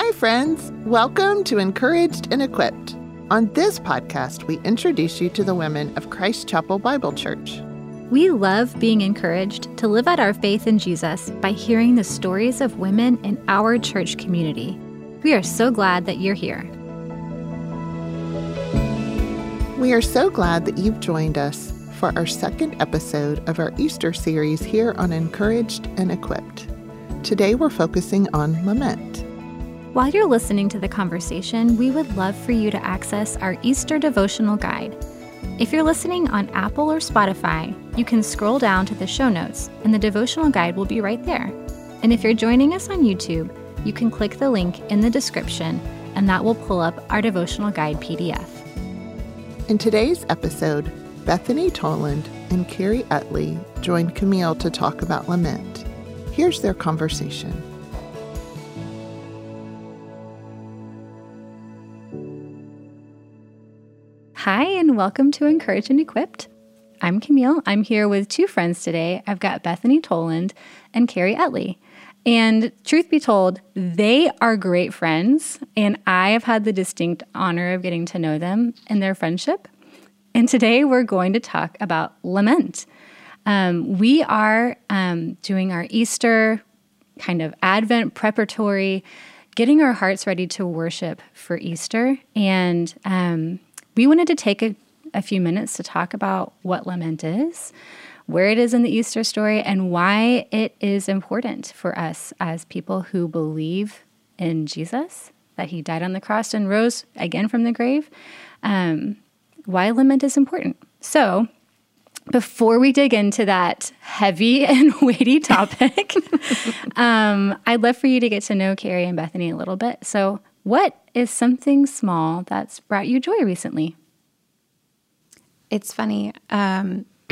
Hi, friends. Welcome to Encouraged and Equipped. On this podcast, we introduce you to the women of Christ Chapel Bible Church. We love being encouraged to live out our faith in Jesus by hearing the stories of women in our church community. We are so glad that you're here. We are so glad that you've joined us for our second episode of our Easter series here on Encouraged and Equipped. Today we're focusing on lament. While you're listening to the conversation, we would love for you to access our Easter devotional guide. If you're listening on Apple or Spotify, you can scroll down to the show notes, and the devotional guide will be right there. And if you're joining us on YouTube, you can click the link in the description, and that will pull up our devotional guide PDF. In today's episode, Bethany Toland and Carrie Utley joined Camille to talk about lament. Here's their conversation. Hi, and welcome to Encouraged and Equipped. I'm Camille. I'm here with two friends today. I've got Bethany Toland and Carrie Utley. And truth be told, they are great friends, and I have had the distinct honor of getting to know them and their friendship. And today we're going to talk about lament. Um, we are um, doing our Easter kind of Advent preparatory, getting our hearts ready to worship for Easter. And um, we wanted to take a, a few minutes to talk about what lament is, where it is in the Easter story, and why it is important for us as people who believe in Jesus, that he died on the cross and rose again from the grave, um, why lament is important. So, before we dig into that heavy and weighty topic, um, I'd love for you to get to know Carrie and Bethany a little bit. So, what is something small that's brought you joy recently? It's funny. Um,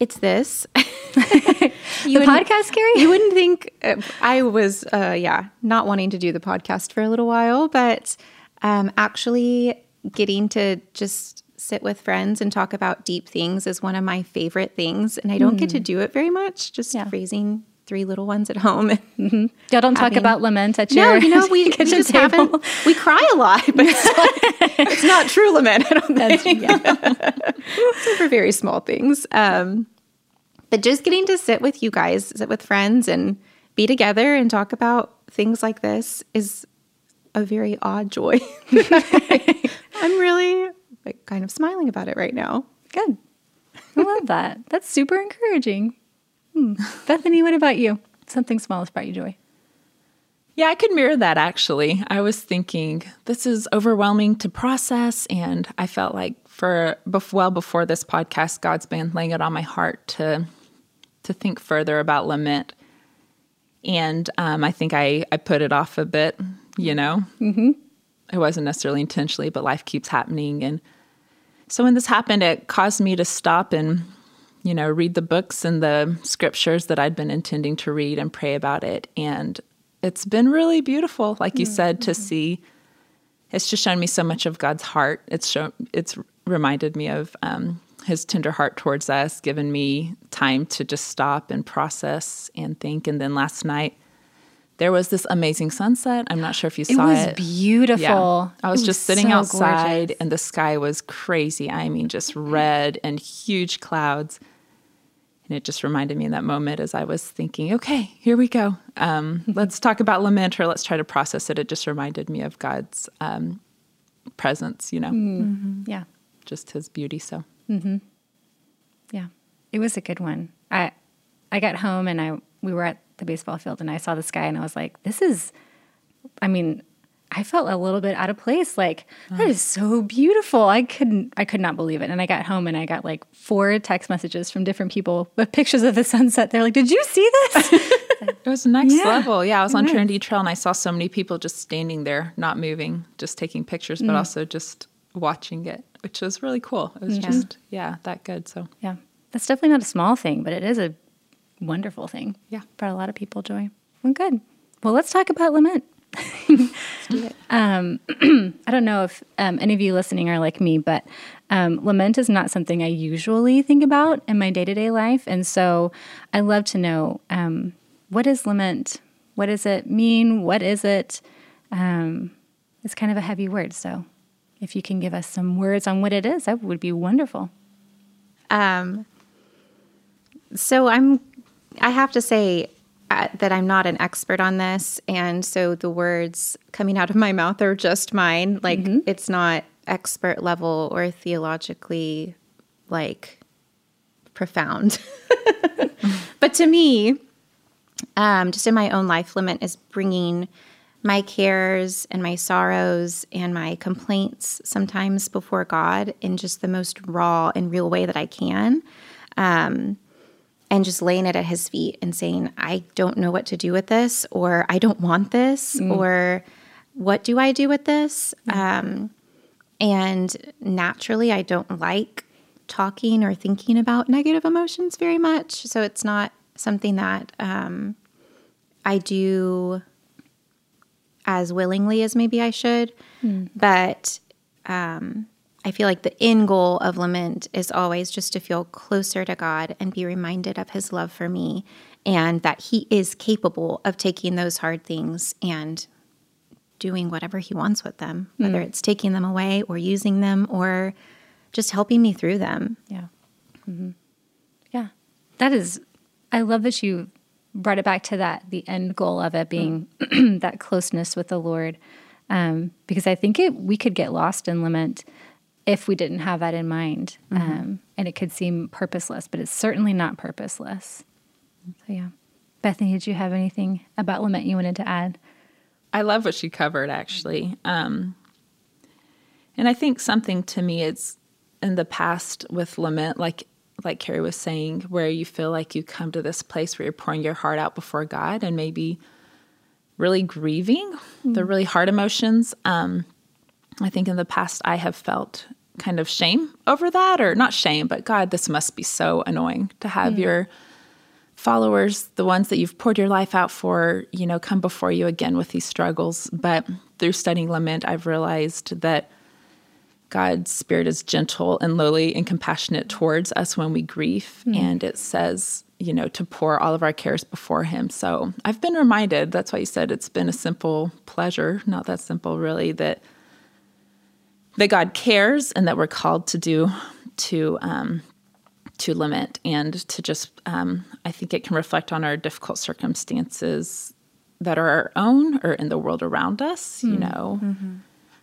it's this. the podcast, Carrie? You wouldn't think uh, I was, uh, yeah, not wanting to do the podcast for a little while, but um, actually getting to just sit with friends and talk about deep things is one of my favorite things. And I don't mm. get to hmm. do it very much, just yeah. raising three little ones at home. Mm-hmm. Y'all don't talk about lament at your no, you know, we, kitchen we just table. We cry a lot, but it's, not, it's not true lament. I don't That's, think. Yeah. so for very small things. Um, but just getting to sit with you guys, sit with friends, and be together and talk about things like this is a very odd joy. I'm really like, kind of smiling about it right now. Good. I love that. That's super encouraging. Hmm. Bethany, what about you? Something small has brought you joy. Yeah, I could mirror that actually. I was thinking this is overwhelming to process, and I felt like for well before this podcast, God's been laying it on my heart to to think further about lament. And um, I think I I put it off a bit, you know. Mm-hmm. It wasn't necessarily intentionally, but life keeps happening, and so when this happened, it caused me to stop and you know, read the books and the scriptures that I'd been intending to read and pray about it. And it's been really beautiful, like you mm-hmm. said, to mm-hmm. see. It's just shown me so much of God's heart. It's shown, it's reminded me of um, His tender heart towards us, given me time to just stop and process and think. And then last night, there was this amazing sunset. I'm not sure if you saw it. Was it was beautiful. Yeah. I was, was just sitting so outside gorgeous. and the sky was crazy. I mean, just red and huge clouds. And it just reminded me in that moment as I was thinking, okay, here we go. Um, let's talk about lament or let's try to process it. It just reminded me of God's um, presence, you know? Mm-hmm. Yeah. Just his beauty. So, mm-hmm. yeah, it was a good one. I, I got home and I, we were at the baseball field and I saw the sky and I was like, this is, I mean, I felt a little bit out of place. Like that is so beautiful. I couldn't, I could not believe it. And I got home and I got like four text messages from different people with pictures of the sunset. They're like, "Did you see this?" it was next yeah. level. Yeah, I was on Trinity Trail and I saw so many people just standing there, not moving, just taking pictures, but mm. also just watching it, which was really cool. It was yeah. just, yeah, that good. So yeah, that's definitely not a small thing, but it is a wonderful thing. Yeah. Brought a lot of people joy. Well, good. Well, let's talk about lament. Um, I don't know if um, any of you listening are like me, but um, lament is not something I usually think about in my day to day life. And so I love to know um, what is lament? What does it mean? What is it? um, it's kind of a heavy word. So if you can give us some words on what it is, that would be wonderful. Um, so I'm, I have to say uh, that I'm not an expert on this, and so the words coming out of my mouth are just mine. Like it's not expert level or theologically like profound. but to me, um, just in my own life, lament is bringing my cares and my sorrows and my complaints sometimes before God in just the most raw and real way that I can. Um, and just laying it at his feet and saying, I don't know what to do with this, or I don't want this, or what do I do with this? Um, and naturally, I don't like talking or thinking about negative emotions very much. So it's not something that um, I do as willingly as maybe I should. But um, I feel like the end goal of lament is always just to feel closer to God and be reminded of his love for me and that he is capable of taking those hard things and doing whatever he wants with them, whether it's taking them away or using them or just helping me through them. Yeah. hmm Yeah. That is, I love that you brought it back to that, the end goal of it being that closeness with the Lord. Um, because I think it, we could get lost in lament if we didn't have that in mind. Um, and it could seem purposeless, but it's certainly not purposeless. So, yeah. Bethany, did you have anything about lament you wanted to add? I love what she covered actually. Um, and I think something to me is in the past with lament, like like Carrie was saying, where you feel like you come to this place where you're pouring your heart out before God and maybe really grieving the really hard emotions. Um, I think in the past I have felt kind of shame over that, or not shame, but God, this must be so annoying to have hmm. your followers, the ones that you've poured your life out for, you know, come before you again with these struggles. But through studying lament, I've realized that God's spirit is gentle and lowly and compassionate towards us when we grieve. Hmm. And it says, you know, to pour all of our cares before Him. So I've been reminded, that's why you said it's been a simple pleasure, not that simple really, that that God cares and that we're called to do to um, to lament and to just um, I think it can reflect on our difficult circumstances that are our own or in the world around us. You know,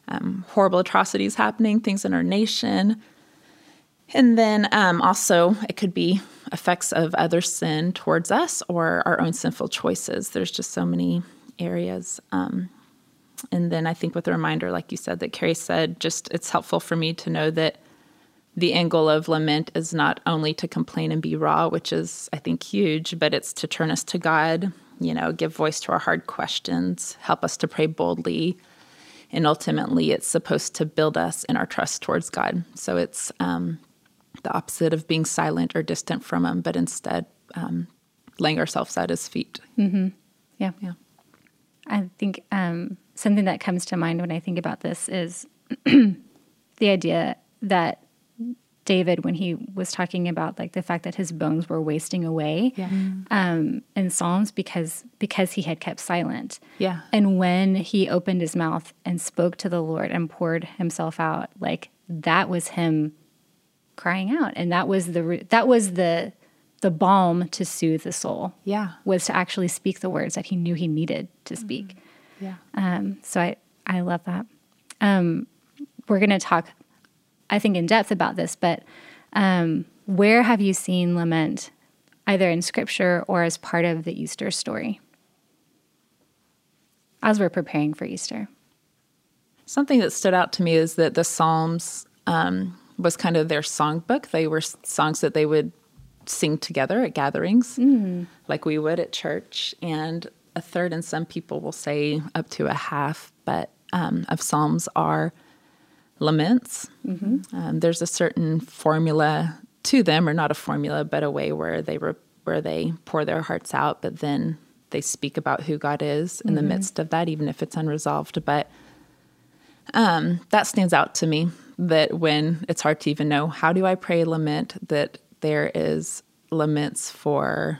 um, horrible atrocities happening, things in our nation, and then um, also it could be effects of other sin towards us or our own sinful choices. There's just so many areas. Um, and then I think with a reminder, like you said, that Carrie said, just it's helpful for me to know that the angle of lament is not only to complain and be raw, which is, I think, huge, but it's to turn us to God, you know, give voice to our hard questions, help us to pray boldly. And ultimately, it's supposed to build us in our trust towards God. So it's um, the opposite of being silent or distant from Him, but instead um, laying ourselves at His feet. Yeah. Yeah. I think um, something that comes to mind when I think about this is the idea that David, when he was talking about like the fact that his bones were wasting away Yeah. um, in Psalms because because he had kept silent. Yeah. And when he opened his mouth and spoke to the Lord and poured himself out, like that was him crying out, and that was the re- that was the the balm to soothe the soul. Yeah. was to actually speak the words that he knew he needed to speak. Yeah. Um, so I, I love that. Um, we're going to talk, I think, in depth about this, but um, where have you seen lament, either in scripture or as part of the Easter story? As we're preparing for Easter. Something that stood out to me is that the Psalms um, was kind of their songbook. They were songs that they would sing together at gatherings, like we would at church. And a third, and some people will say up to a half, but um, of Psalms are laments. Um, there's a certain formula to them, or not a formula, but a way where they re- where they pour their hearts out, but then they speak about who God is in the midst of that, even if it's unresolved. But um, that stands out to me that when it's hard to even know how do I pray lament, that there is laments for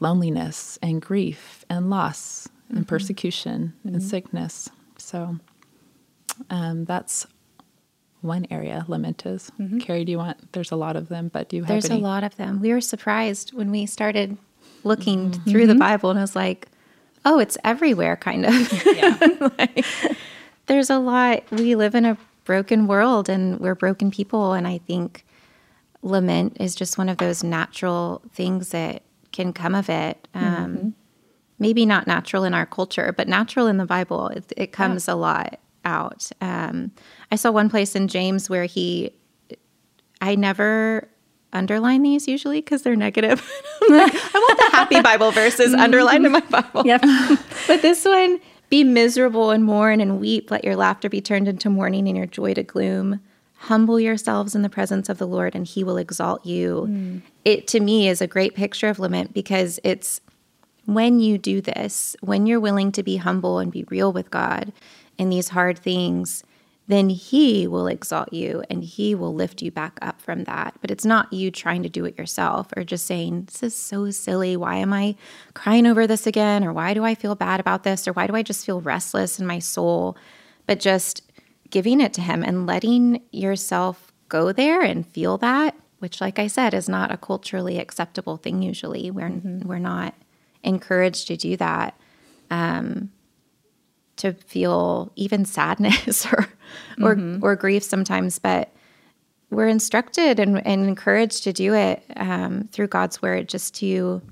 loneliness and grief and loss and mm-hmm. persecution and mm-hmm. sickness. So um, that's one area lament is. Mm-hmm. Carrie, do you want? There's a lot of them, but do you have There's any? a lot of them. We were surprised when we started looking through the Bible and I was like, oh, it's everywhere, kind of. Yeah. Like, there's a lot. We live in a broken world and we're broken people. And I think lament is just one of those natural things that can come of it. Um, Maybe not natural in our culture, but natural in the Bible. It, it comes a lot out. Um, I saw one place in James where he I never underline these usually because they're negative. Like, I want the happy Bible verses underlined in my Bible. Yep. But this one, be miserable and mourn and weep. Let your laughter be turned into mourning and your joy to gloom. Humble yourselves in the presence of the Lord and he will exalt you. Hmm. It to me is a great picture of lament because it's when you do this, when you're willing to be humble and be real with God in these hard things, then He will exalt you and He will lift you back up from that. But it's not you trying to do it yourself or just saying, This is so silly. Why am I crying over this again? Or why do I feel bad about this? Or why do I just feel restless in my soul? But just giving it to Him and letting yourself go there and feel that, which, like I said, is not a culturally acceptable thing usually. We're, we're not encouraged to do that um, to feel even sadness or or, or grief sometimes but we're instructed and, and encouraged to do it um, through god's word just to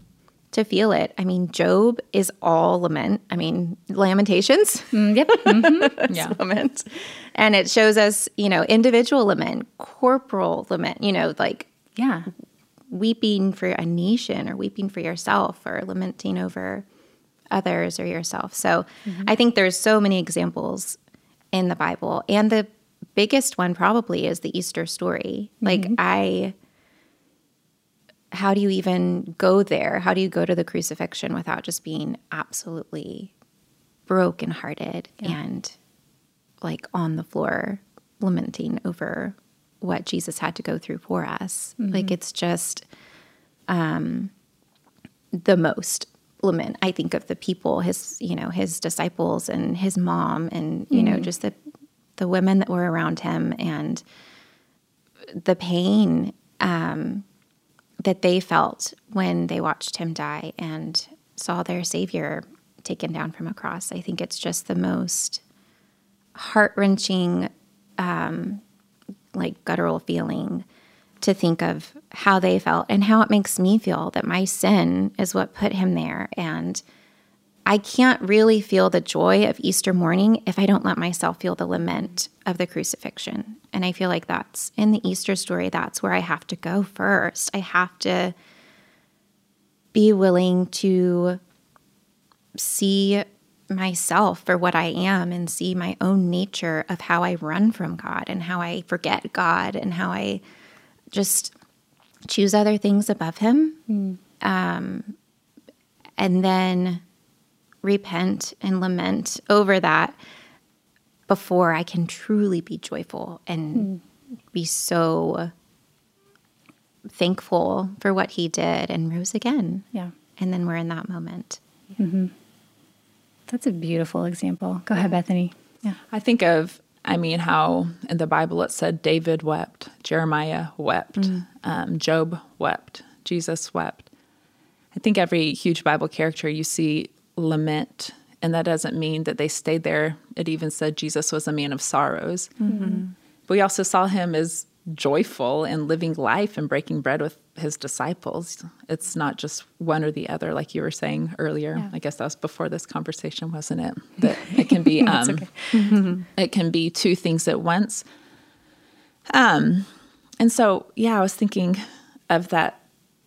to feel it i mean job is all lament i mean lamentations Mm, yep. Mhm. Yeah. lament and it shows us you know individual lament corporal lament you know like Yeah. weeping for a nation or weeping for yourself or lamenting over others or yourself. So I think there's so many examples in the Bible. And the biggest one probably is the Easter story. Like I how do you even go there? How do you go to the crucifixion without just being absolutely brokenhearted and like on the floor lamenting over what Jesus had to go through for us. Like it's just um the most lament. I think of the people, his you know, his disciples and his mom and you know, just the the women that were around him and the pain um that they felt when they watched him die and saw their savior taken down from a cross. I think it's just the most heart wrenching, um, like guttural feeling to think of how they felt and how it makes me feel that my sin is what put him there. And I can't really feel the joy of Easter morning if I don't let myself feel the lament of the crucifixion. And I feel like that's in the Easter story, that's where I have to go first. I have to be willing to see myself for what I am and see my own nature of how I run from God and how I forget God and how I just choose other things above Him. Um, and then repent and lament over that before I can truly be joyful and hmm. be so thankful for what He did and rose again. Yeah. And then we're in that moment. Mm-hmm. That's a beautiful example. Go ahead, Bethany. Yeah. I think of, I mean, how in the Bible it said David wept, Jeremiah wept, mm. um, Job wept, Jesus wept. I think every huge Bible character you see lament, and that doesn't mean that they stayed there. It even said Jesus was a man of sorrows. But we also saw him as joyful and living life and breaking bread with his disciples. It's not just one or the other, like you were saying earlier. I guess that was before this conversation, wasn't it? That it can be um, it can be two things at once. Um, and so yeah, I was thinking of that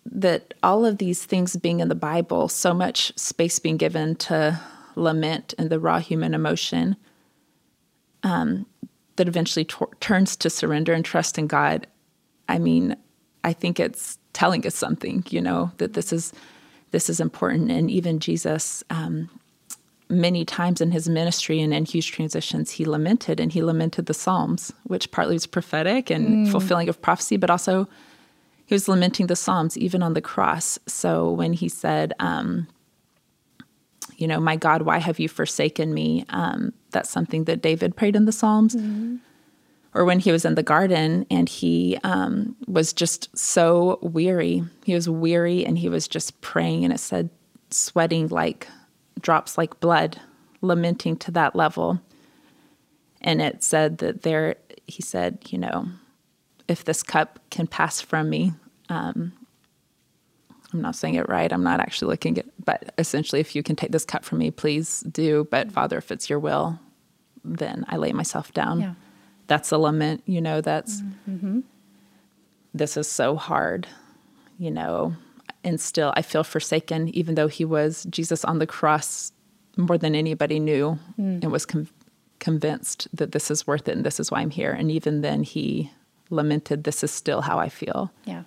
that all of these things being in the Bible, so much space being given to lament and the raw human emotion um, that eventually turns to surrender and trust in God. I mean, I think it's telling us something, you know, that this is this is important. And even Jesus, um, many times in his ministry and in huge transitions, he lamented and he lamented the Psalms, which partly was prophetic and fulfilling of prophecy, but also he was lamenting the Psalms even on the cross. So when he said, um, you know, my God, why have you forsaken me? Um, that's something that David prayed in the Psalms. Mm-hmm. Or when he was in the garden and he um, was just so weary. He was weary and he was just praying, and it said, sweating like drops like blood, lamenting to that level. And it said that there, he said, you know, if this cup can pass from me, um, I'm not saying it right. I'm not actually looking at, but essentially, if you can take this cup from me, please do. But Father, if it's your will, then I lay myself down. Yeah. That's a lament, you know, that's, mm-hmm. this is so hard, you know, and still I feel forsaken, even though he was Jesus on the cross more than anybody knew mm. and was com- convinced that this is worth it and this is why I'm here. And even then, he lamented, This is still how I feel. Yeah.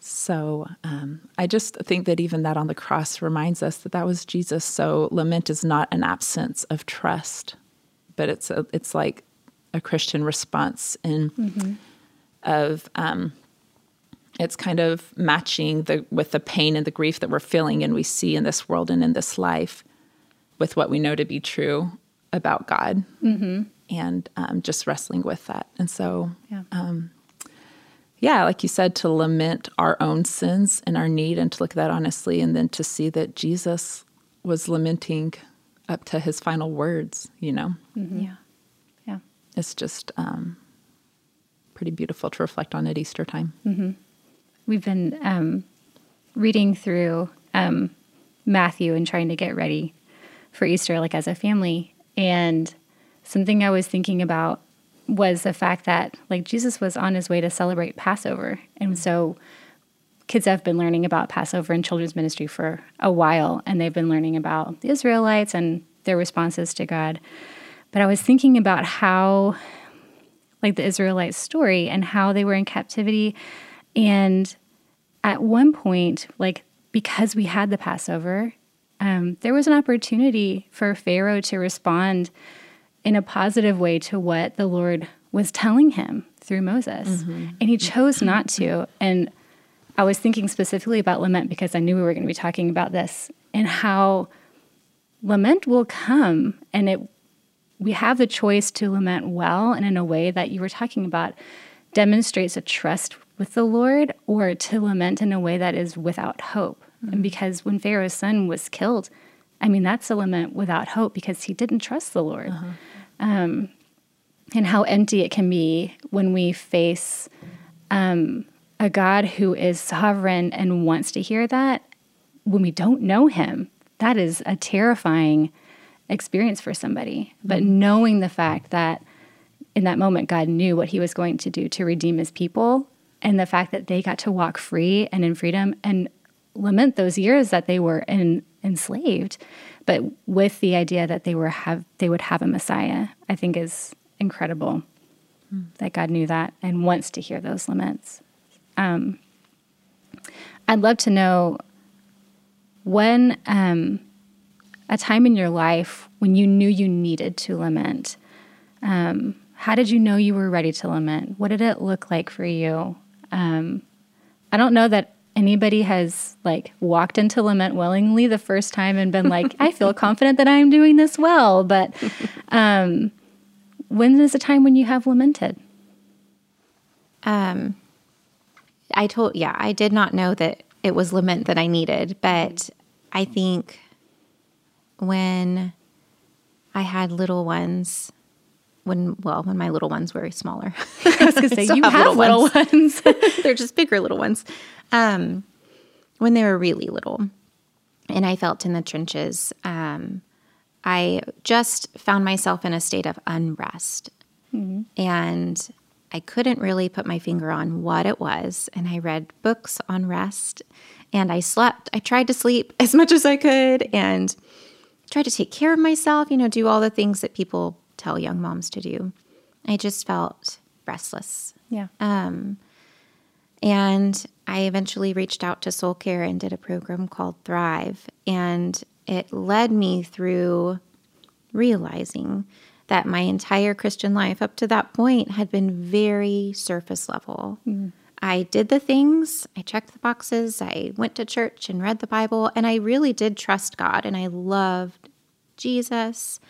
So um, I just think that even that on the cross reminds us that that was Jesus. So lament is not an absence of trust, but it's a, it's like a Christian response in mm-hmm. of um, it's kind of matching the with the pain and the grief that we're feeling and we see in this world and in this life with what we know to be true about God, mm-hmm. And um, just wrestling with that. And so, yeah. Um, yeah, like you said, to lament our own sins and our need and to look at that honestly, and then to see that Jesus was lamenting up to his final words, you know? Mm-hmm. Yeah. Yeah. It's just um, pretty beautiful to reflect on at Easter time. Mm-hmm. We've been um, reading through um, Matthew and trying to get ready for Easter, like as a family. And something I was thinking about was the fact that like Jesus was on his way to celebrate Passover. And so kids have been learning about Passover in children's ministry for a while and they've been learning about the Israelites and their responses to God. But I was thinking about how like the Israelite story and how they were in captivity and at one point like because we had the Passover, um, there was an opportunity for Pharaoh to respond in a positive way to what the Lord was telling him through Moses. Mm-hmm. And he chose not to. And I was thinking specifically about lament because I knew we were going to be talking about this and how lament will come and it we have the choice to lament well and in a way that you were talking about demonstrates a trust with the Lord or to lament in a way that is without hope. Mm-hmm. And because when Pharaoh's son was killed, I mean, that's a lament without hope because he didn't trust the Lord. Uh-huh. Um, and how empty it can be when we face um, a God who is sovereign and wants to hear that when we don't know him. That is a terrifying experience for somebody. Mm-hmm. But knowing the fact that in that moment, God knew what he was going to do to redeem his people, and the fact that they got to walk free and in freedom and lament those years that they were in, enslaved, but with the idea that they were have they would have a Messiah, I think is incredible. Mm. That God knew that and wants to hear those laments. Um, I'd love to know when um, a time in your life when you knew you needed to lament. Um, how did you know you were ready to lament? What did it look like for you? Um, I don't know that anybody has like walked into lament willingly the first time and been like, I feel confident that I'm doing this well. But um, when is a time when you have lamented? Um, I told, yeah, I did not know that it was lament that I needed, but I think when I had little ones, when well, when my little ones were smaller. I was gonna say you have, have little, little ones. They're just bigger little ones. Um, when they were really little, and I felt in the trenches. Um, I just found myself in a state of unrest, mm-hmm. and I couldn't really put my finger on what it was. And I read books on rest, and I slept. I tried to sleep as much as I could, and tried to take care of myself. You know, do all the things that people tell young moms to do. I just felt restless. Yeah. Um, and I eventually reached out to Soul Care and did a program called Thrive. And it led me through realizing that my entire Christian life up to that point had been very surface level. Mm. I did the things, I checked the boxes, I went to church and read the Bible, and I really did trust God and I loved Jesus,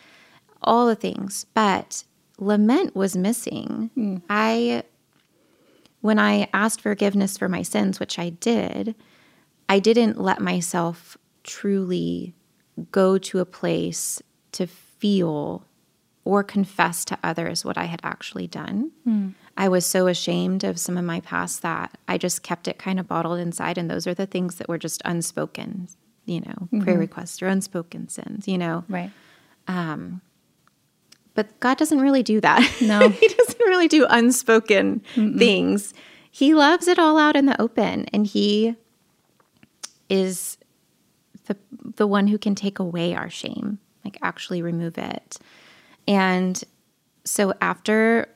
all the things. But lament was missing. Mm. I, when I asked forgiveness for my sins, which I did, I didn't let myself truly go to a place to feel or confess to others what I had actually done. Mm. I was so ashamed of some of my past that I just kept it kind of bottled inside. And those are the things that were just unspoken, you know, mm-hmm. prayer requests or unspoken sins, you know. Right. Um, but God doesn't really do that. No. he doesn't really do unspoken Mm-mm. things. He loves it all out in the open and he is the the one who can take away our shame, like actually remove it. And so after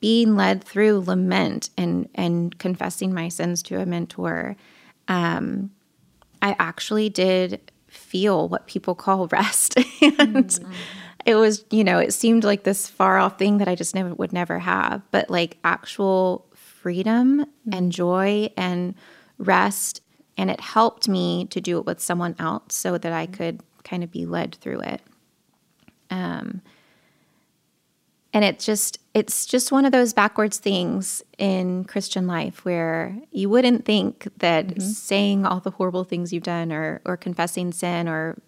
being led through lament and and confessing my sins to a mentor, um, I actually did feel what people call rest, and mm. It was you know it seemed like this far off thing that I just never would never have, but like actual freedom mm. and joy and rest, and it helped me to do it with someone else so that I could kind of be led through it. Um, and it's just it's just one of those backwards things in christian life where you wouldn't think that mm-hmm. saying all the horrible things you've done or or confessing sin or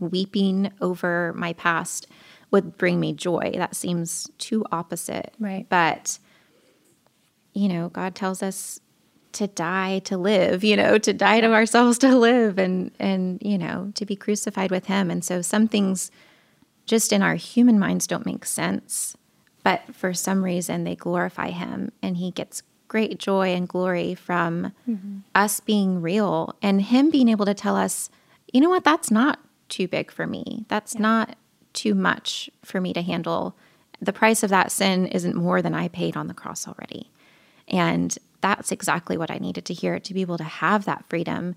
weeping over my past would bring me joy. That seems too opposite. Right. But you know god tells us to die to live you know to die to ourselves to live and and you know to be crucified with him. And so some things just in our human minds don't make sense. But for some reason, they glorify him, and he gets great joy and glory from mm-hmm. us being real and him being able to tell us, you know what, that's not too big for me. That's yeah. not too much for me to handle. The price of that sin isn't more than I paid on the cross already. And that's exactly what I needed to hear to be able to have that freedom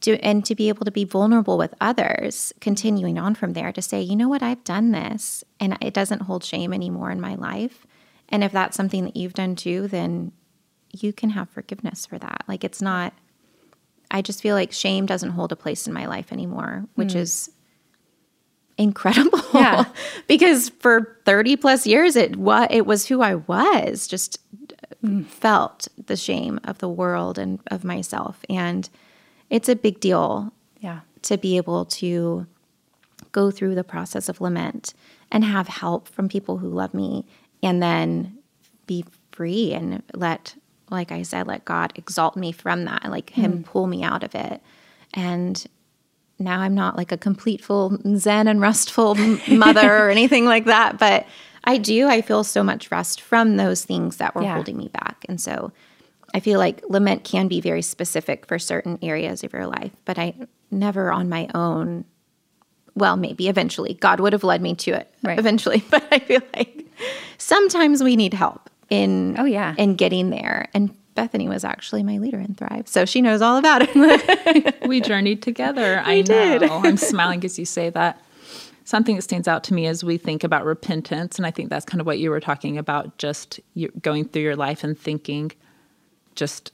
to and to be able to be vulnerable with others continuing on from there to say you know what i've done this and it doesn't hold shame anymore in my life and if that's something that you've done too then you can have forgiveness for that like it's not i just feel like shame doesn't hold a place in my life anymore which mm. is incredible yeah. because for 30 plus years it what it was who i was just mm. felt the shame of the world and of myself and it's a big deal yeah to be able to go through the process of lament and have help from people who love me and then be free and let like i said let god exalt me from that like him mm. pull me out of it and now i'm not like a complete full zen and restful mother or anything like that but i do i feel so much rest from those things that were yeah. holding me back and so I feel like lament can be very specific for certain areas of your life, but I never on my own. Well, maybe eventually God would have led me to it right. eventually, but I feel like sometimes we need help in oh yeah in getting there. And Bethany was actually my leader in Thrive, so she knows all about it. we journeyed together. We I did. know. I'm smiling as you say that. Something that stands out to me as we think about repentance, and I think that's kind of what you were talking about, just going through your life and thinking just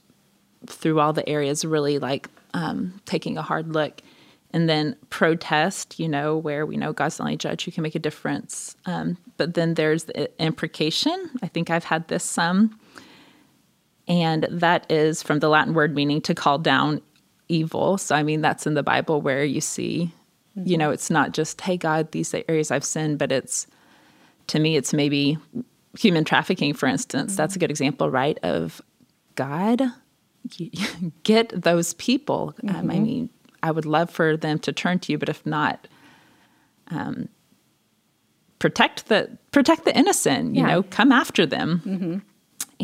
through all the areas, really like um, taking a hard look. And then protest, you know, where we know God's the only judge who can make a difference. Um, but then there's the imprecation. I think I've had this some. And that is from the Latin word meaning to call down evil. So, I mean, that's in the Bible where you see, mm-hmm. you know, it's not just, hey, God, these are areas I've sinned, but it's, to me, it's maybe human trafficking, for instance. Mm-hmm. That's a good example, right? Of God, get those people. Mm-hmm. Um, I mm-hmm. mean, I would love for them to turn to you, but if not, um, protect the protect the innocent. You yeah. know, come after them. Mm-hmm.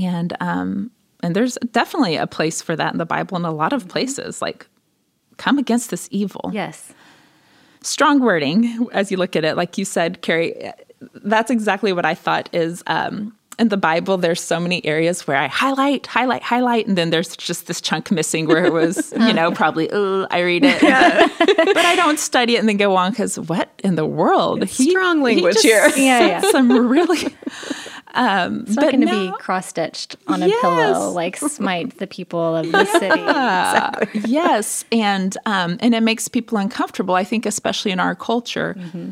And um, and there's definitely a place for that in the Bible in a lot of mm-hmm. places. Like, come against this evil. Yes. Strong wording as you look at it, like you said, Carrie. That's exactly what I thought is um, in the Bible, there's so many areas where I highlight, highlight, highlight, and then there's just this chunk missing where it was, you know, probably, oh, I read it, yeah. but I don't study it and then go on because what in the world? He, strong language here. yeah, yeah. Some really. Um, it's not going to be cross stitched on yes. a pillow like smite the people of the city. exactly. Yes, and um, and it makes people uncomfortable. I think, especially in our culture. Mm-hmm.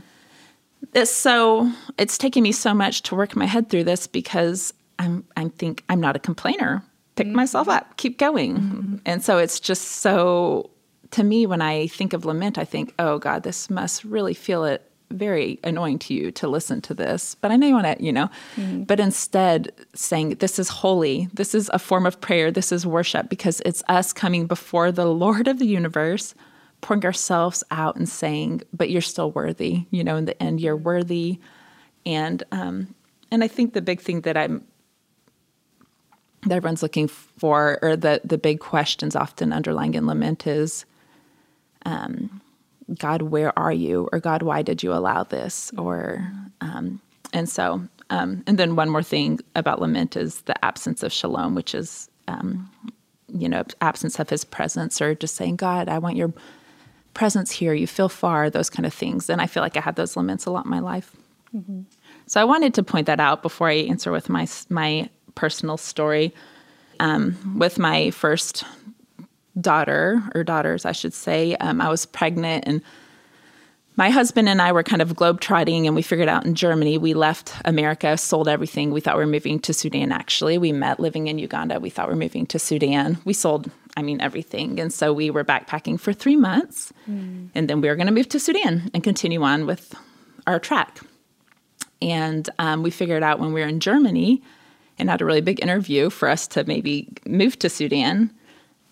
It's so it's taken me so much to work my head through this because I'm I think I'm not a complainer. Pick mm-hmm. myself up, keep going, mm-hmm. and so it's just so. To me, when I think of lament, I think, "Oh God, this must really feel it very annoying to you to listen to this, but I know you want to, you know. Mm-hmm. But instead, saying, This is holy. This is a form of prayer. This is worship because it's us coming before the Lord of the universe, pouring ourselves out and saying, But you're still worthy. You know, in the end, you're worthy. And, um, and I think the big thing that I'm, that everyone's looking for, or the, the big questions often underlying in lament is, um, God, where are you? Or God, why did you allow this? Or, um, and so, um, and then one more thing about lament is the absence of shalom, which is, um, you know, absence of his presence or just saying, God, I want your presence here. You feel far, those kind of things. And I feel like I had those laments a lot in my life. Mm-hmm. So I wanted to point that out before I answer with my, my personal story. Um, with my first daughter, or daughters, I should say. Um, I was pregnant, and my husband and I were kind of globetrotting, and we figured out in Germany. We left America, sold everything. We thought we were moving to Sudan, actually. We met living in Uganda. We thought we were moving to Sudan. We sold, I mean, everything. And so we were backpacking for three months, mm. and then we were going to move to Sudan and continue on with our track. And um, we figured out when we were in Germany and had a really big interview for us to maybe move to Sudan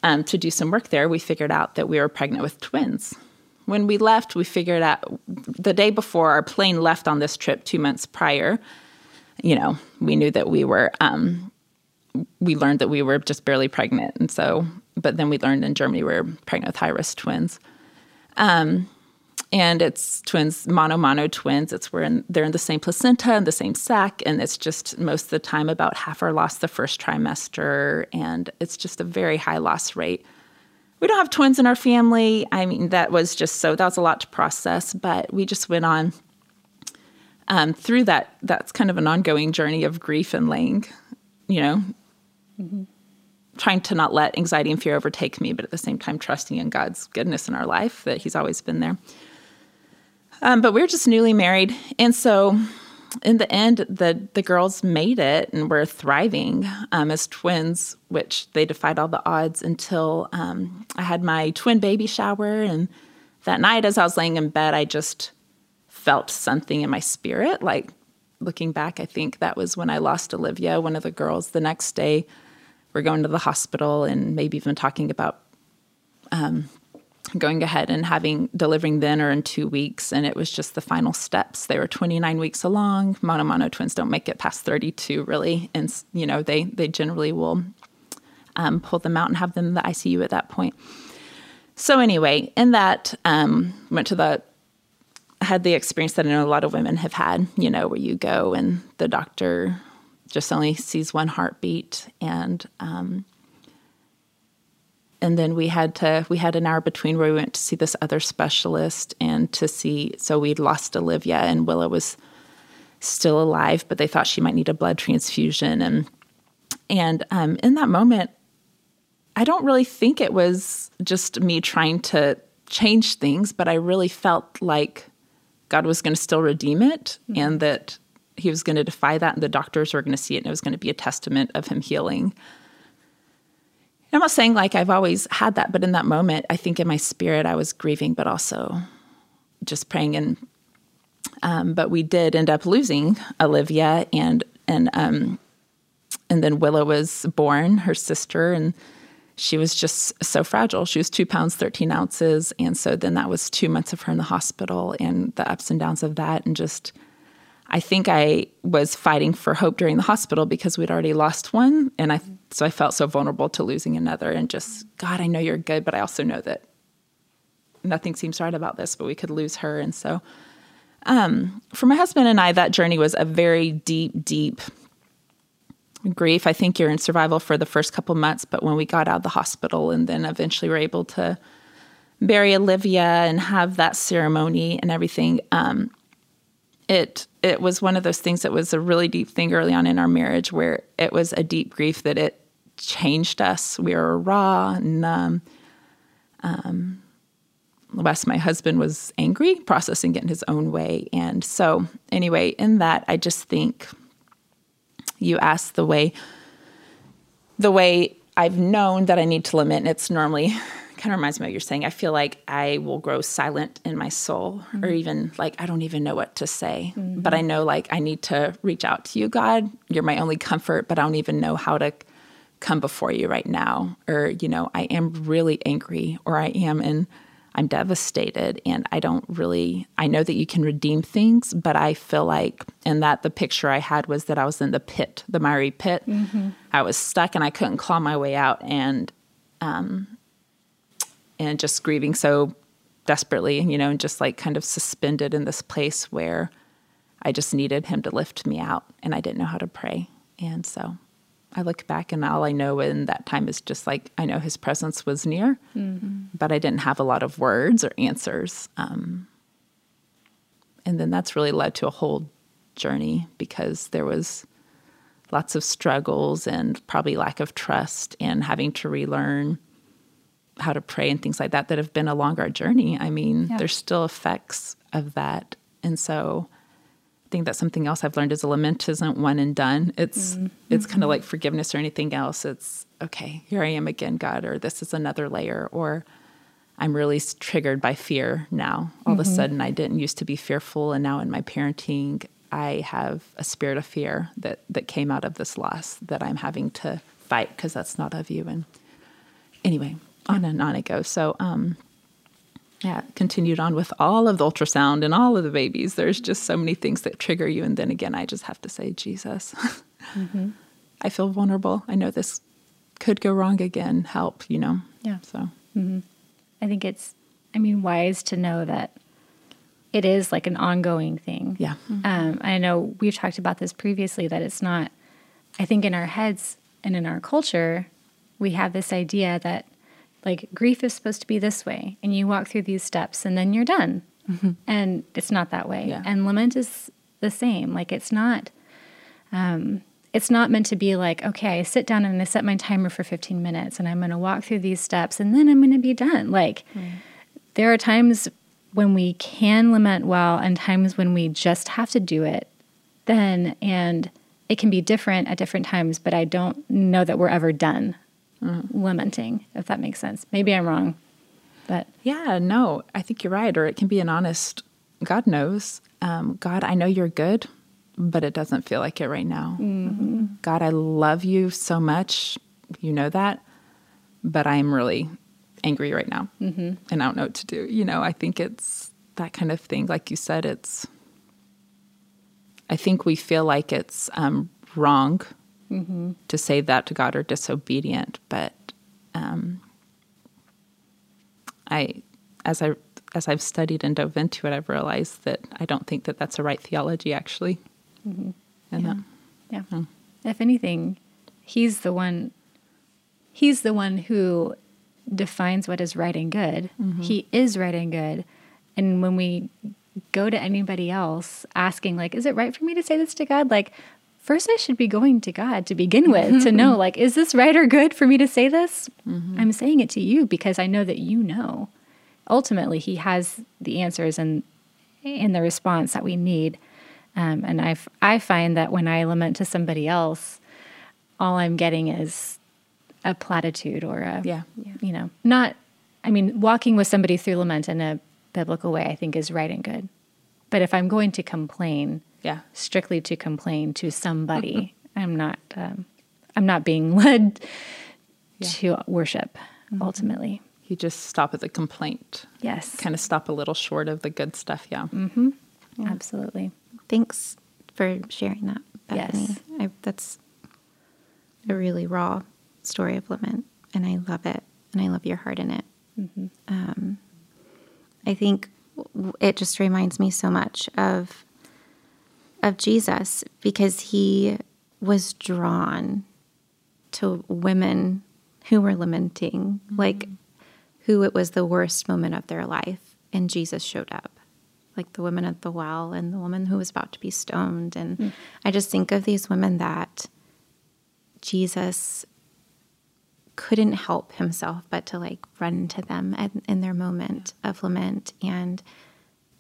um, to do some work there, we figured out that we were pregnant with twins. When we left, we figured out the day before our plane left on this trip, two months prior, you know, we knew that we were, um, we learned that we were just barely pregnant. And so, but then we learned in Germany we are pregnant with high risk twins. Um, and it's twins, mono mono twins. It's where in, they're in the same placenta and the same sac, and it's just most of the time about half are lost the first trimester, and it's just a very high loss rate. We don't have twins in our family. I mean, that was just so that was a lot to process, but we just went on um, through that. That's kind of an ongoing journey of grief and laying, you know. Mm-hmm trying to not let anxiety and fear overtake me, but at the same time trusting in God's goodness in our life that He's always been there. Um, but we were just newly married. And so in the end, the, the girls made it and were thriving um, as twins, which they defied all the odds until um, I had my twin baby shower. And that night, as I was laying in bed, I just felt something in my spirit. Like looking back, I think that was when I lost Olivia, one of the girls. The next day, we're going to the hospital and maybe even talking about um, going ahead and having delivering then or in two weeks. And it was just the final steps. They were 29 weeks along. Mono mono twins don't make it past 32 really. And you know they they generally will um, pull them out and have them in the icu at that point. So anyway in that um, went to the had the experience that i know a lot of women have had you know where you go and the doctor just only sees one heartbeat and um, and then we had to we had an hour between where we went to see this other specialist and to see so we'd lost olivia and willow was still alive but they thought she might need a blood transfusion. And and um, in that moment i don't really think it was just me trying to change things but i really felt like god was going to still redeem it mm-hmm. and that he was going to defy that and the doctors were going to see it and it was going to be a testament of him healing I'm not saying like I've always had that, but in that moment, I think in my spirit, I was grieving, but also just praying. And um, but we did end up losing Olivia, and and um, and then Willow was born, her sister, and she was just so fragile. She was two pounds thirteen ounces, and so then that was two months of her in the hospital, and the ups and downs of that, and just I think I was fighting for hope during the hospital because we'd already lost one. And I, so I felt so vulnerable to losing another and just, God, I know you're good, but I also know that nothing seems right about this, but we could lose her. And so, um, for my husband and I, that journey was a very deep, deep grief. I think you're in survival for the first couple months, but when we got out of the hospital and then eventually were able to bury Olivia and have that ceremony and everything, um, it it was one of those things that was a really deep thing early on in our marriage where it was a deep grief that it changed us. We were raw and um, um, Wes, my husband, was angry, processing it in his own way. And so, anyway, in that, I just think you ask the way the way I've known that I need to lament, And it's normally kind of reminds me of what you're saying. I feel like I will grow silent in my soul, mm-hmm. or even like I don't even know what to say. Mm-hmm. But I know like I need to reach out to you, God. You're my only comfort, but I don't even know how to come before you right now. Or, you know, I am really angry, or I am in I'm devastated and I don't really I know that you can redeem things, but I feel like and that the picture I had was that I was in the pit, the miry pit. Mm-hmm. I was stuck and I couldn't claw my way out and um and just grieving so desperately, and you know, and just like kind of suspended in this place where I just needed him to lift me out and I didn't know how to pray. And so I look back and all I know in that time is just like I know his presence was near, mm-hmm. but I didn't have a lot of words or answers. Um, and then that's really led to a whole journey because there was lots of struggles and probably lack of trust and having to relearn how to pray and things like that that have been a longer journey. I mean, yeah. there's still effects of that. And so think that's something else I've learned is a lament isn't one and done. It's mm-hmm. it's kind of like forgiveness or anything else. It's okay, here I am again, God, or this is another layer, or I'm really triggered by fear now. All mm-hmm. of a mm-hmm. sudden, I didn't used to be fearful, and now in my parenting, I have a spirit of fear that that came out of this loss that I'm having to fight because that's not of you. And anyway, on and on it goes. So, um, yeah, continued on with all of the ultrasound and all of the babies. There's just so many things that trigger you. And then again, I just have to say, Jesus, mm-hmm. I feel vulnerable. I know this could go wrong again. Help, you know? Yeah. So mm-hmm. I think it's, I mean, wise to know that it is like an ongoing thing. Yeah. Mm-hmm. Um, I know we've talked about this previously that it's not, I think in our heads and in our culture, we have this idea that like grief is supposed to be this way and you walk through these steps and then you're done mm-hmm. and it's not that way yeah. and lament is the same like it's not um, it's not meant to be like okay i sit down and i set my timer for 15 minutes and i'm going to walk through these steps and then i'm going to be done like mm. there are times when we can lament well and times when we just have to do it then and it can be different at different times but i don't know that we're ever done mm-hmm. lamenting, if that makes sense. Maybe I'm wrong, but yeah, no, I think you're right. Or it can be an honest, God knows, um, God, I know you're good, but it doesn't feel like it right now. Mm-hmm. God, I love you so much. You know that, but I'm really angry right now, mm-hmm. and I don't know what to do. You know, I think it's that kind of thing. Like you said, it's. I think we feel like it's um, wrong mm-hmm. to say that to God or disobedient. But um, I, as I as I've studied and dove into it, I've realized that I don't think that that's a right theology, actually. Mm-hmm. And yeah. That, yeah. yeah. If anything, he's the one. He's the one who defines what is right and good. Mm-hmm. He is right and good. And when we go to anybody else asking, like, is it right for me to say this to God? Like, first I should be going to God to begin with to know, like, is this right or good for me to say this? Mm-hmm. I'm saying it to you because I know that you know. Ultimately, He has the answers and and the response that we need. Um, and I I find that when I lament to somebody else, all I'm getting is a platitude or a yeah, you know, not. I mean, walking with somebody through lament in a biblical way, I think, is right and good. But if I'm going to complain, yeah strictly to complain to somebody i'm not um, i'm not being led yeah. to worship mm-hmm. ultimately you just stop at the complaint yes kind of stop a little short of the good stuff yeah mm-hmm. yeah. absolutely thanks for sharing that Bethany. yes I, that's a really raw story of lament and i love it and i love your heart in it mm-hmm. um, i think it just reminds me so much of of Jesus because he was drawn to women who were lamenting, mm-hmm. like who it was the worst moment of their life, and Jesus showed up. like the woman at the well and the woman who was about to be stoned. And mm. I just think of these women that Jesus couldn't help himself but to like run to them in, in their moment of lament. And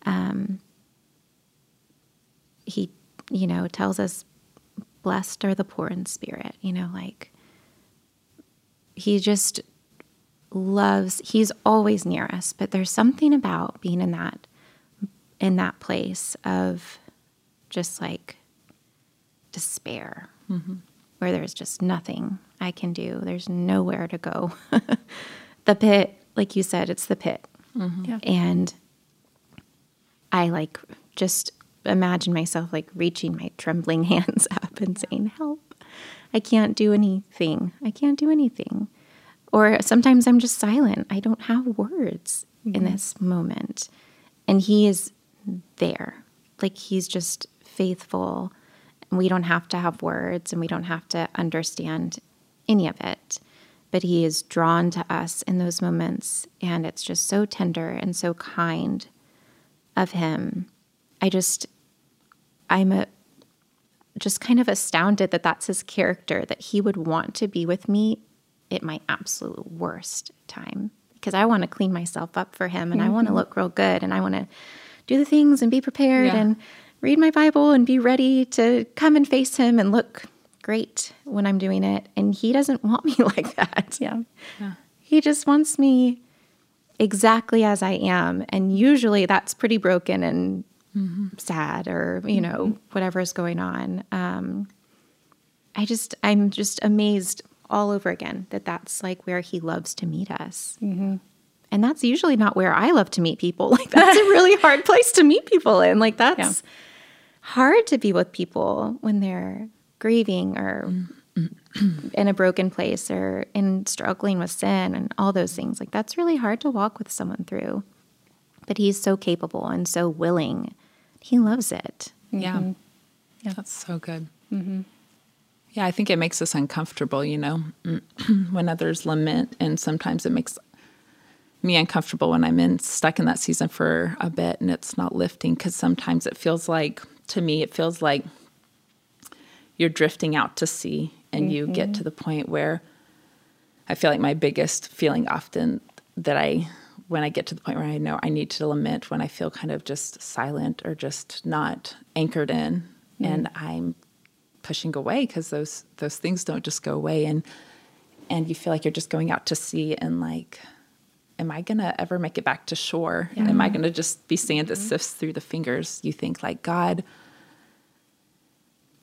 um, he, you know, tells us, blessed are the poor in spirit, you know, like he just loves, he's always near us, but there's something about being in that in that place of just like despair, mm-hmm. where there's just nothing I can do. There's nowhere to go. the pit, like you said, it's the pit. Mm-hmm. Yeah. And I like just imagine myself like reaching my trembling hands up and saying, Help. I can't do anything. I can't do anything. Or sometimes I'm just silent. I don't have words mm-hmm. in this moment. And he is there. Like he's just faithful. And We don't have to have words and we don't have to understand any of it. But he is drawn to us in those moments. And it's just so tender and so kind of him. I just, I'm a, just kind of astounded that that's his character, that he would want to be with me at my absolute worst time because I want to clean myself up for him and mm-hmm. I want to look real good and I want to do the things and be prepared yeah. and read my Bible and be ready to come and face him and look great when I'm doing it. And he doesn't want me like that. Yeah. yeah. He just wants me exactly as I am. And usually that's pretty broken and mm-hmm. sad or, you know, mm-hmm. whatever is going on. Um, I just, I'm just amazed all over again that that's like where he loves to meet us. Mm-hmm. And that's usually not where I love to meet people. Like that's a really hard place to meet people in. Like that's yeah. hard to be with people when they're grieving or in a broken place or in struggling with sin and all those things. Like that's really hard to walk with someone through. But he's so capable and so willing. He loves it. Yeah. Mm-hmm. Yeah. That's so good. Mm-hmm. Yeah, I think it makes us uncomfortable, you know, when others lament, and sometimes it makes me uncomfortable when I'm in stuck in that season for a bit and it's not lifting because sometimes it feels like to me it feels like you're drifting out to sea and mm-hmm. you get to the point where I feel like my biggest feeling often that I when I get to the point where I know I need to lament when I feel kind of just silent or just not anchored in mm-hmm. and I'm pushing away because those those things don't just go away and and you feel like you're just going out to sea and like am I going to ever make it back to shore? Yeah. Am I going to just be sand that mm-hmm. sifts through the fingers? You think like, God,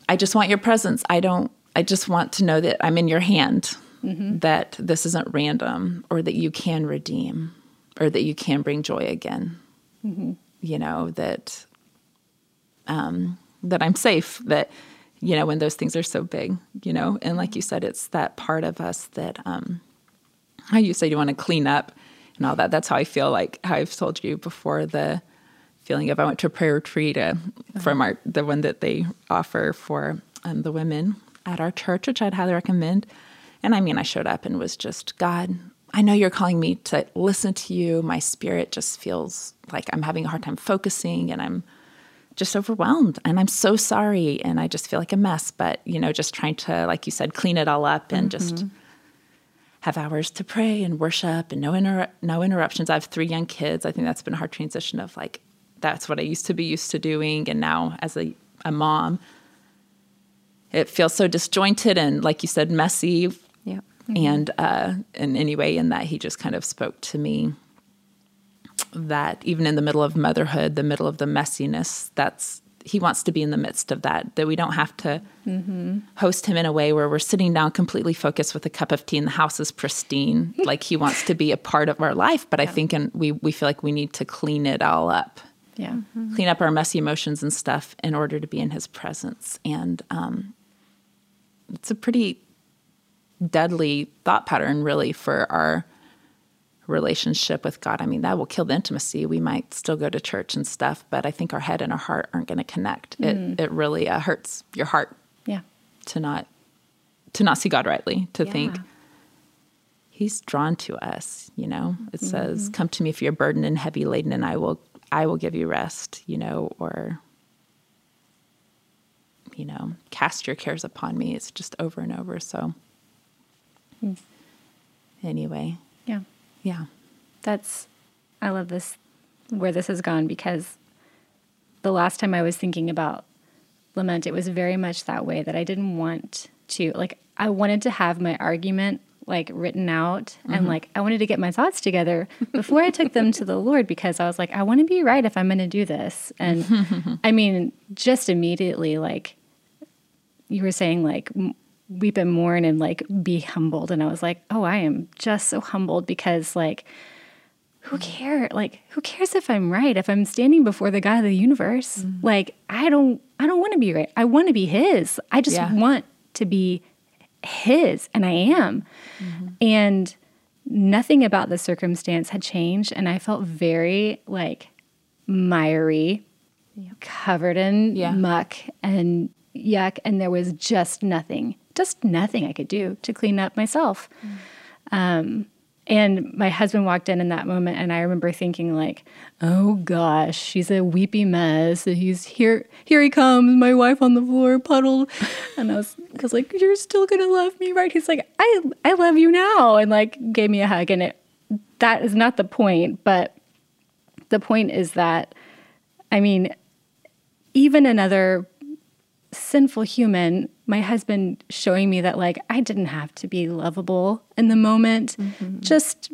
I just want your presence. I don't, I just want to know that I'm in your hand, mm-hmm. that this isn't random or that you can redeem or that you can bring joy again. Mm-hmm. You know, that, um, that I'm safe, that, you know, when those things are so big, you know, and like you said, it's that part of us that, um, how you say you want to clean up and all that. That's how I feel like how I've told you before the feeling of I went to a prayer retreat uh, uh-huh. from our the one that they offer for um, the women at our church, which I'd highly recommend. And I mean, I showed up and was just God. I know you're calling me to listen to you. My spirit just feels like I'm having a hard time focusing, and I'm just overwhelmed. And I'm so sorry, and I just feel like a mess. But you know, just trying to, like you said, clean it all up and mm-hmm. just have hours to pray and worship and no inter- no interruptions. I have three young kids. I think that's been a hard transition of like that's what I used to be used to doing, and now as a, a mom, it feels so disjointed and like you said, messy. Mm-hmm. And uh, in any way, in that he just kind of spoke to me that even in the middle of motherhood, the middle of the messiness, that's he wants to be in the midst of that that we don't have to mm-hmm. host him in a way where we're sitting down completely focused with a cup of tea and the house is pristine like he wants to be a part of our life but yeah. i think and we we feel like we need to clean it all up yeah mm-hmm. clean up our messy emotions and stuff in order to be in his presence and um, it's a pretty deadly thought pattern really for our relationship with God. I mean, that will kill the intimacy. We might still go to church and stuff, but I think our head and our heart aren't going to connect. Mm. It it really uh, hurts your heart. Yeah. To not to not see God rightly, to yeah. think he's drawn to us, you know. It mm-hmm. says, "Come to me if you're burdened and heavy laden and I will I will give you rest, you know, or, you know, cast your cares upon me. It's just over and over. So, mm. anyway. Yeah. Yeah. That's, I love this, where this has gone because the last time I was thinking about lament, it was very much that way that I didn't want to, like, I wanted to have my argument like written out mm-hmm. and like I wanted to get my thoughts together before I took them to the Lord because I was like I want to be right if I'm going to do this. And I mean just immediately like you were saying like weep and mourn and like be humbled and I was like, "Oh, I am just so humbled because like who cares? Like, who cares if I'm right? If I'm standing before the God of the universe, mm like, I don't, I don't want to be right. I want to be His. I just yeah. want to be his, and I am. Mm-hmm. And nothing about the circumstance had changed. And I felt very like miry, covered in yeah. muck and yuck. And there was just nothing, just nothing I could do to clean up myself. Mm. Um, and my husband walked in in that moment, and I remember thinking, like, "Oh gosh, she's a weepy mess. He's here. Here he comes. My wife on the floor, puddled." And I was, I was like, "You're still gonna love me, right?" He's like, "I, I love you now," and like gave me a hug. And it, that is not the point, but the point is that, I mean, even another sinful human, my husband showing me that like I didn't have to be lovable in the moment, mm-hmm. just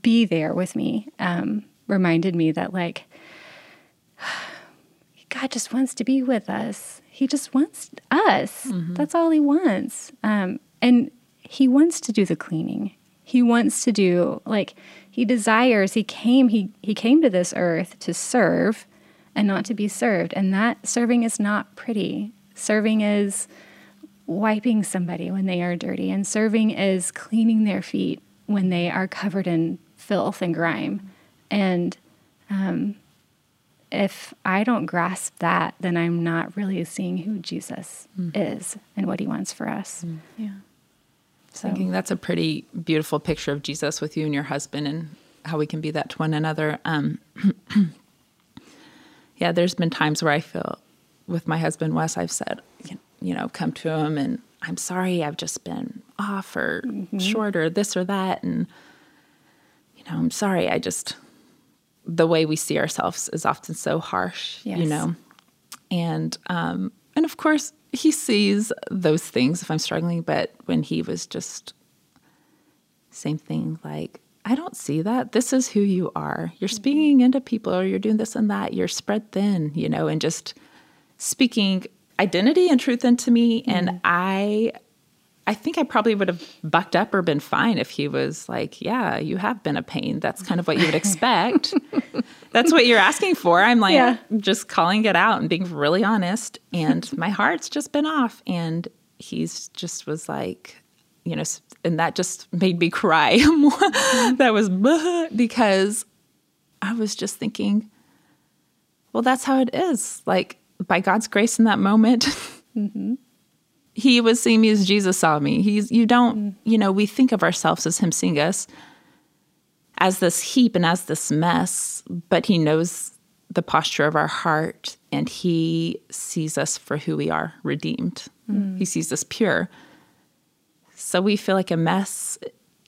be there with me, um, reminded me that like God just wants to be with us. He just wants us. Mm-hmm. That's all he wants. Um, and he wants to do the cleaning. He wants to do like he desires. He came. He he came to this earth to serve and not to be served. And that serving is not pretty. Serving is wiping somebody when they are dirty, and serving is cleaning their feet when they are covered in filth and grime. And um, if I don't grasp that, then I'm not really seeing who Jesus mm. is and what he wants for us. Mm. Yeah. So. Thinking that's a pretty beautiful picture of Jesus with you and your husband and how we can be that to one another. Um, yeah, there's been times where I feel with my husband Wes, I've said, you know, come to him and I'm sorry, I've just been off or mm-hmm. short or this or that, and you know, I'm sorry, I just the way we see ourselves is often so harsh, yes. you know, and um, and of course he sees those things if I'm struggling, but when he was just same thing, like I don't see that. This is who you are. You're mm-hmm. speaking into people or you're doing this and that. You're spread thin, you know, and just speaking identity and truth into me. Mm-hmm. And I I think I probably would have bucked up or been fine if he was like, Yeah, you have been a pain. That's kind of what you would expect. That's what you're asking for. I'm like yeah. just calling it out and being really honest. And my heart's just been off. And he's just was like, you know, and that just made me cry. that was because I was just thinking, well, that's how it is. Like, by God's grace in that moment, mm-hmm. He was seeing me as Jesus saw me. He's, you don't, mm. you know, we think of ourselves as Him seeing us as this heap and as this mess, but He knows the posture of our heart and He sees us for who we are, redeemed. Mm. He sees us pure. So we feel like a mess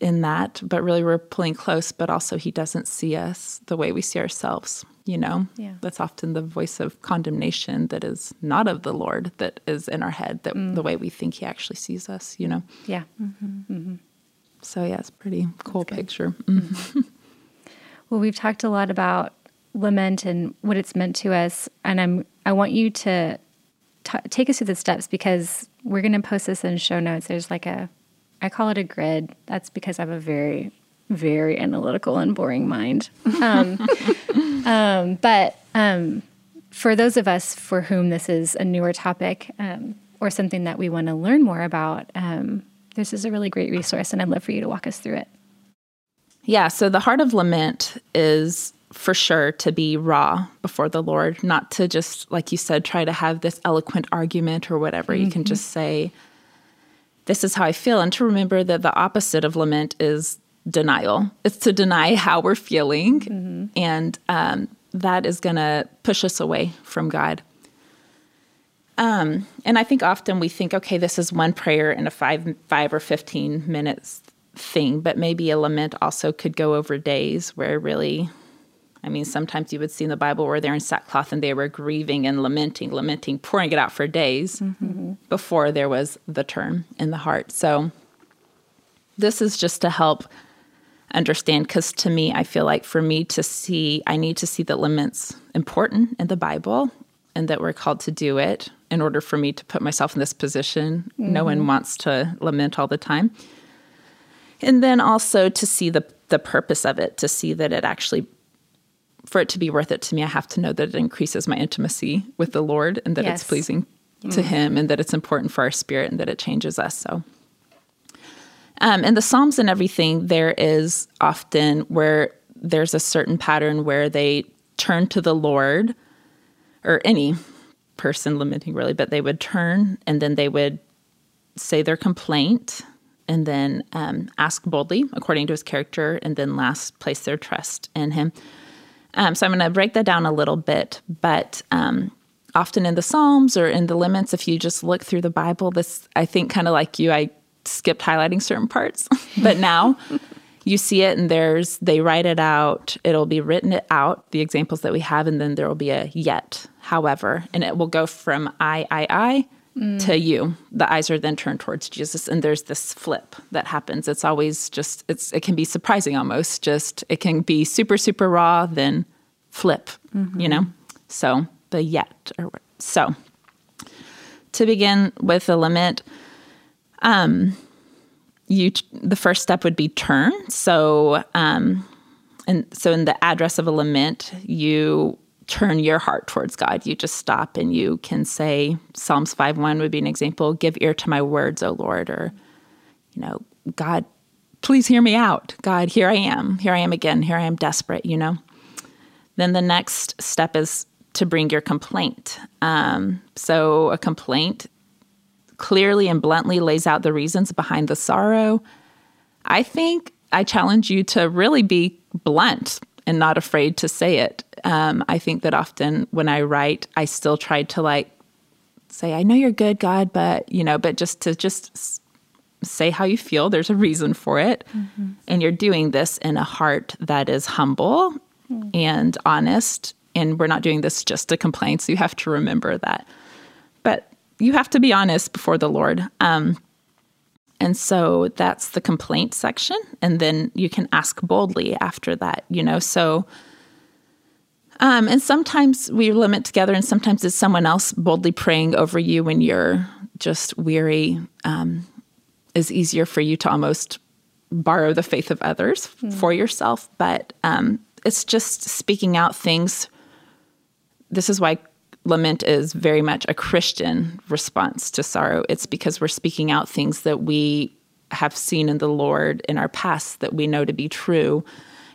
in that, but really we're pulling close, but also he doesn't see us the way we see ourselves, you know? Yeah. That's often the voice of condemnation that is not of the Lord that is in our head, that mm. the way we think he actually sees us, you know? Yeah. Mm-hmm. Mm-hmm. So yeah, it's pretty cool picture. Mm-hmm. well, we've talked a lot about lament and what it's meant to us, and I'm I want you to t- take us through the steps because we're going to post this in show notes. There's like a I call it a grid. That's because I have a very, very analytical and boring mind. Um, um, but um, for those of us for whom this is a newer topic um, or something that we want to learn more about, um, this is a really great resource, and I'd love for you to walk us through it. Yeah. So the heart of lament is for sure to be raw before the Lord, not to just, like you said, try to have this eloquent argument or whatever. Mm-hmm. You can mm-hmm. just say, this is how I feel. And to remember that the opposite of lament is denial. It's to deny how we're feeling. Mm-hmm. And um, that is going to push us away from God. Um, and I think often we think, okay, this is one prayer in a five, five or fifteen minutes thing, but maybe a lament also could go over days where really, I mean, sometimes you would see in the Bible where they're in sackcloth and they were grieving and lamenting, lamenting, pouring it out for days mm-hmm. before there was the turn in the heart. So this is just to help understand because to me i feel like for me to see i need to see that lament's important in the bible and that we're called to do it in order for me to put myself in this position. Mm-hmm. No one mm-hmm. wants to lament all the time. And then also to see the the purpose of it, to see that it actually for it to be worth it to me, I have to know that it increases my intimacy with the Lord and that yes. it's pleasing mm-hmm. to him and that it's important for our spirit and that it changes us. So um, in the Psalms and everything, there is often where there's a certain pattern where they turn to the Lord or any person lamenting really, but they would turn and then they would say their complaint and then um, ask boldly according to his character, and then last place their trust in him. Um, so I'm going to break that down a little bit, but um, often in the Psalms or in the laments, if you just look through the Bible, this I think kind of like you, I skipped highlighting certain parts, but now. you see it and there's they write it out it'll be written out the examples that we have and then there will be a yet however, and it will go from I, I, I mm. to you. The eyes are then turned towards Jesus, and there's this flip that happens. It's always just, it's it can be surprising almost. Just it can be super, super raw, then flip, mm-hmm. you know? So the yet, or so to begin with the lament, um, you the first step would be turn. So, um, and so in the address of a lament, you turn your heart towards God. You just stop and you can say, Psalms 5 1 would be an example give ear to my words, O Lord, or, you know, God, please hear me out. God, here I am. Here I am again. Here I am desperate, you know. Then the next step is to bring your complaint. Um, so a complaint clearly and bluntly lays out the reasons behind the sorrow. I think I challenge you to really be blunt and not afraid to say it. Um, I think that often when I write, I still try to like say, I know you're good, God, but, you know, but just to just say how you feel. There's a reason for it. Mm-hmm. And you're doing this in a heart that is humble mm-hmm. and honest. And we're not doing this just to complain. So you have to remember that. You have to be honest before the Lord. Um, and so that's the complaint section. And then you can ask boldly after that, you know. So, um, and sometimes we lament together, and sometimes it's someone else boldly praying over you when you're just weary. Um, is easier for you to almost borrow the faith of others mm. for yourself, but um, it's just speaking out things. This is why lament is very much a Christian response to sorrow. It's because we're speaking out things that we have seen in the Lord in our past that we know to be true.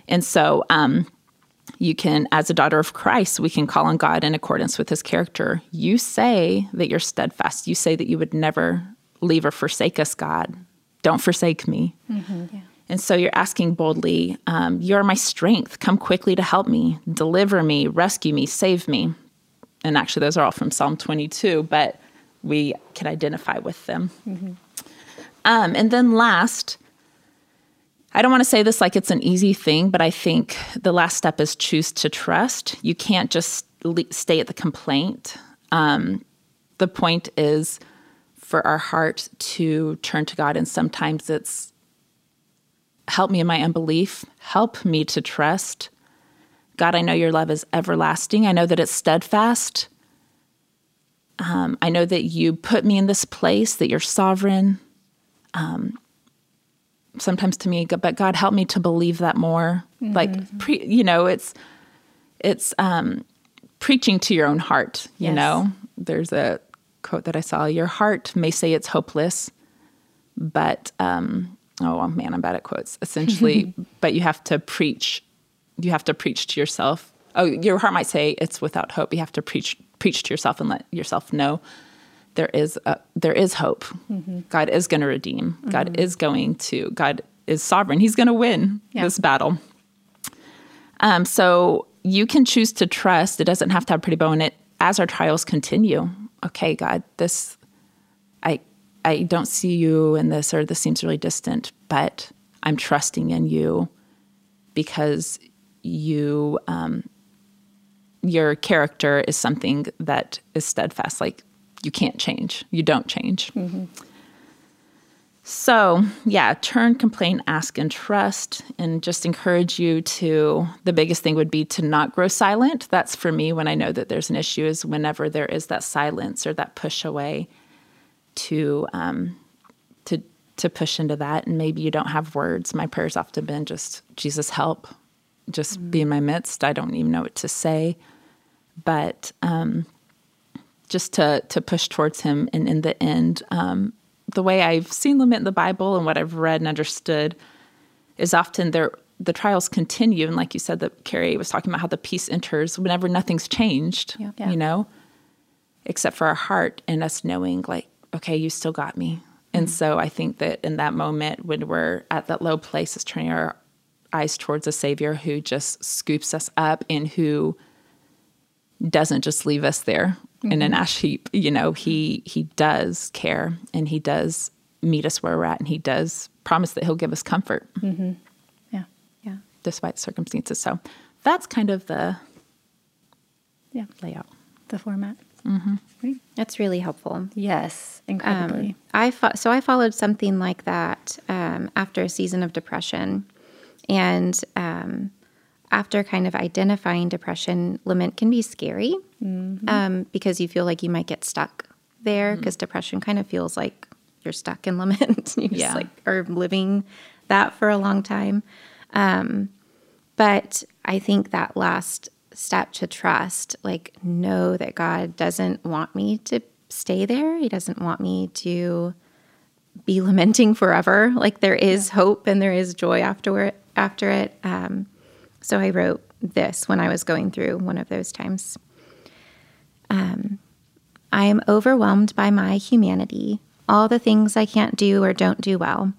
And so, um, you can, as a daughter of Christ, we can call on God in accordance with his character. You say that you're steadfast. You say that you would never leave or forsake us, God. Don't forsake me. Mm-hmm, yeah. And so you're asking boldly, um, You're my strength. Come quickly to help me, deliver me, rescue me, save me and actually those are all from Psalm 22, but we can identify with them. Mm-hmm. Um, and then last, I don't want to say this like it's an easy thing, but I think the last step is choose to trust. You can't just stay at the complaint. Um, the point is for our heart to turn to God, and sometimes it's help me in my unbelief, help me to trust, God, I know your love is everlasting. I know that it's steadfast. Um, I know that you put me in this place, that you're sovereign. Um, sometimes to me, but God, help me to believe that more. Mm-hmm. Like, pre, you know, it's it's um, preaching to your own heart. You yes. know, there's a quote that I saw: "Your heart may say it's hopeless, but um, oh man, I'm bad at quotes. Essentially, but you have to preach you have to preach to yourself. Oh, your heart might say it's without hope. You have to preach preach to yourself and let yourself know there is a, there is hope. Mm-hmm. God is going to redeem. Mm-hmm. God is going to. God is sovereign. He's going to win yeah. this battle. Um, so you can choose to trust. It doesn't have to have pretty bow in it as our trials continue. Okay, God, this I I don't see you in this or this seems really distant, but I'm trusting in you because you um, your character is something that is steadfast. Like you can't change. You don't change. Mm-hmm. So, yeah, turn, complain, ask, and trust, and just encourage you to. The biggest thing would be to not grow silent. That's for me when I know that there's an issue, is whenever there is that silence or that push away to, um, to, to push into that. And maybe you don't have words. My prayer's often been just, Jesus, help, just mm-hmm. be in my midst. I don't even know what to say. But, um, just to to push towards him and in the end um, the way I've seen lament in the Bible and what I've read and understood is often there the trials continue and like you said that Carrie was talking about how the peace enters whenever nothing's changed yeah. Yeah. you know except for our heart and us knowing like okay you still got me mm-hmm. and so I think that in that moment when we're at that low place is turning our eyes towards a savior who just scoops us up and who doesn't just leave us there mm-hmm. in an mm-hmm. ash heap. You know, he he does care and he does meet us where we're at and he does promise that he'll give us comfort. Mm-hmm. Yeah. Yeah. Despite circumstances. So that's kind of the yeah layout, the format. Mm-hmm. Right. That's really helpful. Yes, incredibly. Um, I fo- so I followed something like that um, after a season of depression, and um, after kind of identifying depression, lament can be scary mm-hmm. um, because you feel like you might get stuck there because mm-hmm. depression kind of feels like you're stuck in lament. you yeah. just like are living that for a long time. Um, but I think that last step to trust, like know that God doesn't want me to stay there. He doesn't want me to be lamenting forever. Like there is yeah. hope and there is joy after it. After it, um, so I wrote this when I was going through one of those times. Um, I am overwhelmed by my humanity, all the things I can't do or don't do well.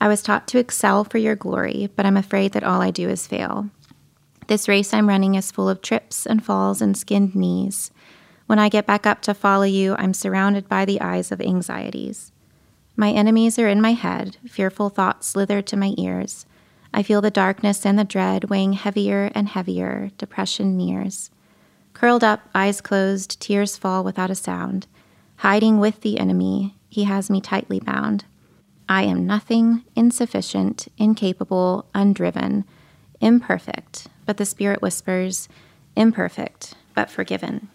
I was taught to excel for your glory, but I'm afraid that all I do is fail. This race I'm running is full of trips and falls and skinned knees. When I get back up to follow you, I'm surrounded by the eyes of anxieties. My enemies are in my head, fearful thoughts slither to my ears. I feel the darkness and the dread weighing heavier and heavier. Depression nears. Curled up, eyes closed, tears fall without a sound. Hiding with the enemy, he has me tightly bound. I am nothing, insufficient, incapable, undriven, imperfect, but the Spirit whispers, imperfect, but forgiven.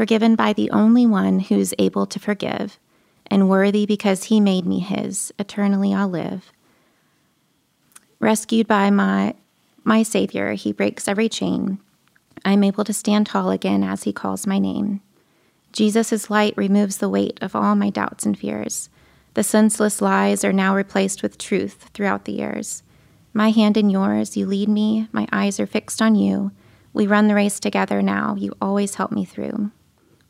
Forgiven by the only one who's able to forgive, and worthy because he made me his, eternally I'll live. Rescued by my, my Savior, he breaks every chain. I am able to stand tall again as he calls my name. Jesus' light removes the weight of all my doubts and fears. The senseless lies are now replaced with truth throughout the years. My hand in yours, you lead me, my eyes are fixed on you. We run the race together now, you always help me through.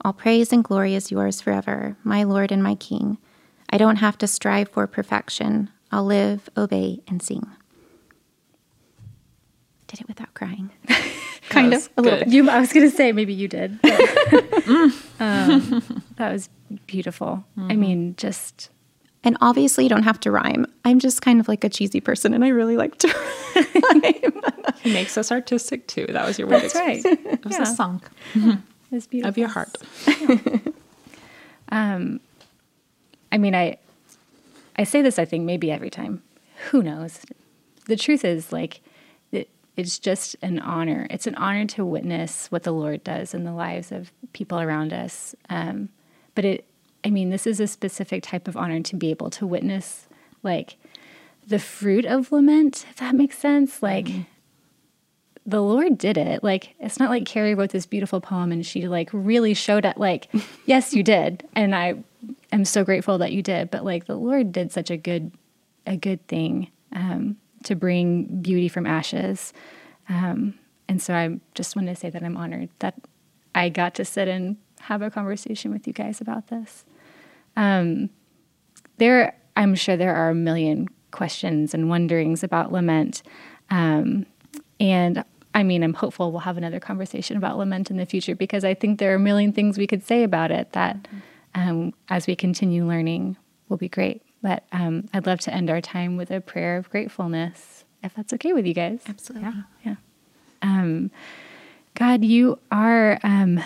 All praise and glory is yours forever, my Lord and my King. I don't have to strive for perfection. I'll live, obey, and sing did it without crying. kind of a little bit. You, I was going to say maybe you did. um, that was beautiful. Mm-hmm. I mean, just. And obviously, you don't have to rhyme. I'm just kind of like a cheesy person, and I really like to rhyme. he makes us artistic too. That was your word. That's right. It was yeah. a song. Mm-hmm. It's beautiful. Of your heart. um, I mean, I, I say this. I think maybe every time. Who knows? The truth is, like, it's just an honor. It's an honor to witness what the Lord does in the lives of people around us. Um, but it, I mean, this is a specific type of honor to be able to witness, like the fruit of lament, if that makes sense. Like mm-hmm. The Lord did it. Like it's not like Carrie wrote this beautiful poem and she like really showed it. Like, yes, you did, and I am so grateful that you did. But like the Lord did such a good, a good thing. Um, to bring beauty from ashes. Um, and so I just wanted to say that I'm honored that I got to sit and have a conversation with you guys about this. Um, there, I'm sure there are a million questions and wonderings about lament. Um, and I mean, I'm hopeful we'll have another conversation about lament in the future because I think there are a million things we could say about it that, um, as we continue learning, will be great. But um, I'd love to end our time with a prayer of gratefulness, if that's okay with you guys. Absolutely. Yeah. yeah. Um, God, you are um,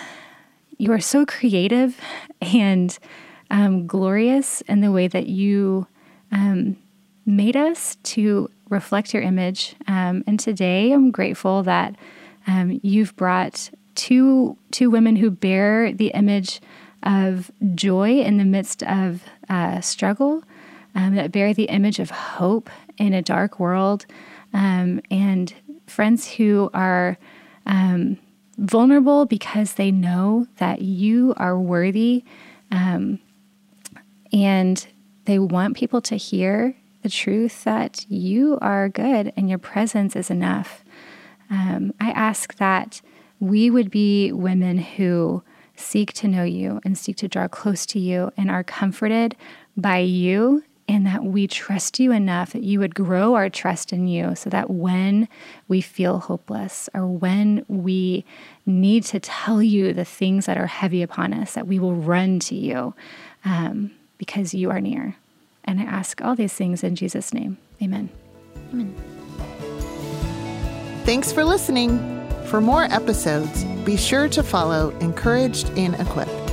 you are so creative and um, glorious in the way that you um, made us to reflect your image. Um, and today, I'm grateful that um, you've brought two two women who bear the image of joy in the midst of uh, struggle, um, that bear the image of hope in a dark world, and friends who are um, vulnerable because they know that you are worthy um, and they want people to hear the truth that you are good and your presence is enough. Um, I ask that we would be women who seek to know you and seek to draw close to you and are comforted by you and that we trust you enough that you would grow our trust in you so that when we feel hopeless or when we need to tell you the things that are heavy upon us, that we will run to you um, because you are near. And I ask all these things in Jesus' name. Amen. Amen. Thanks for listening. For more episodes, be sure to follow Encouraged and Equipped.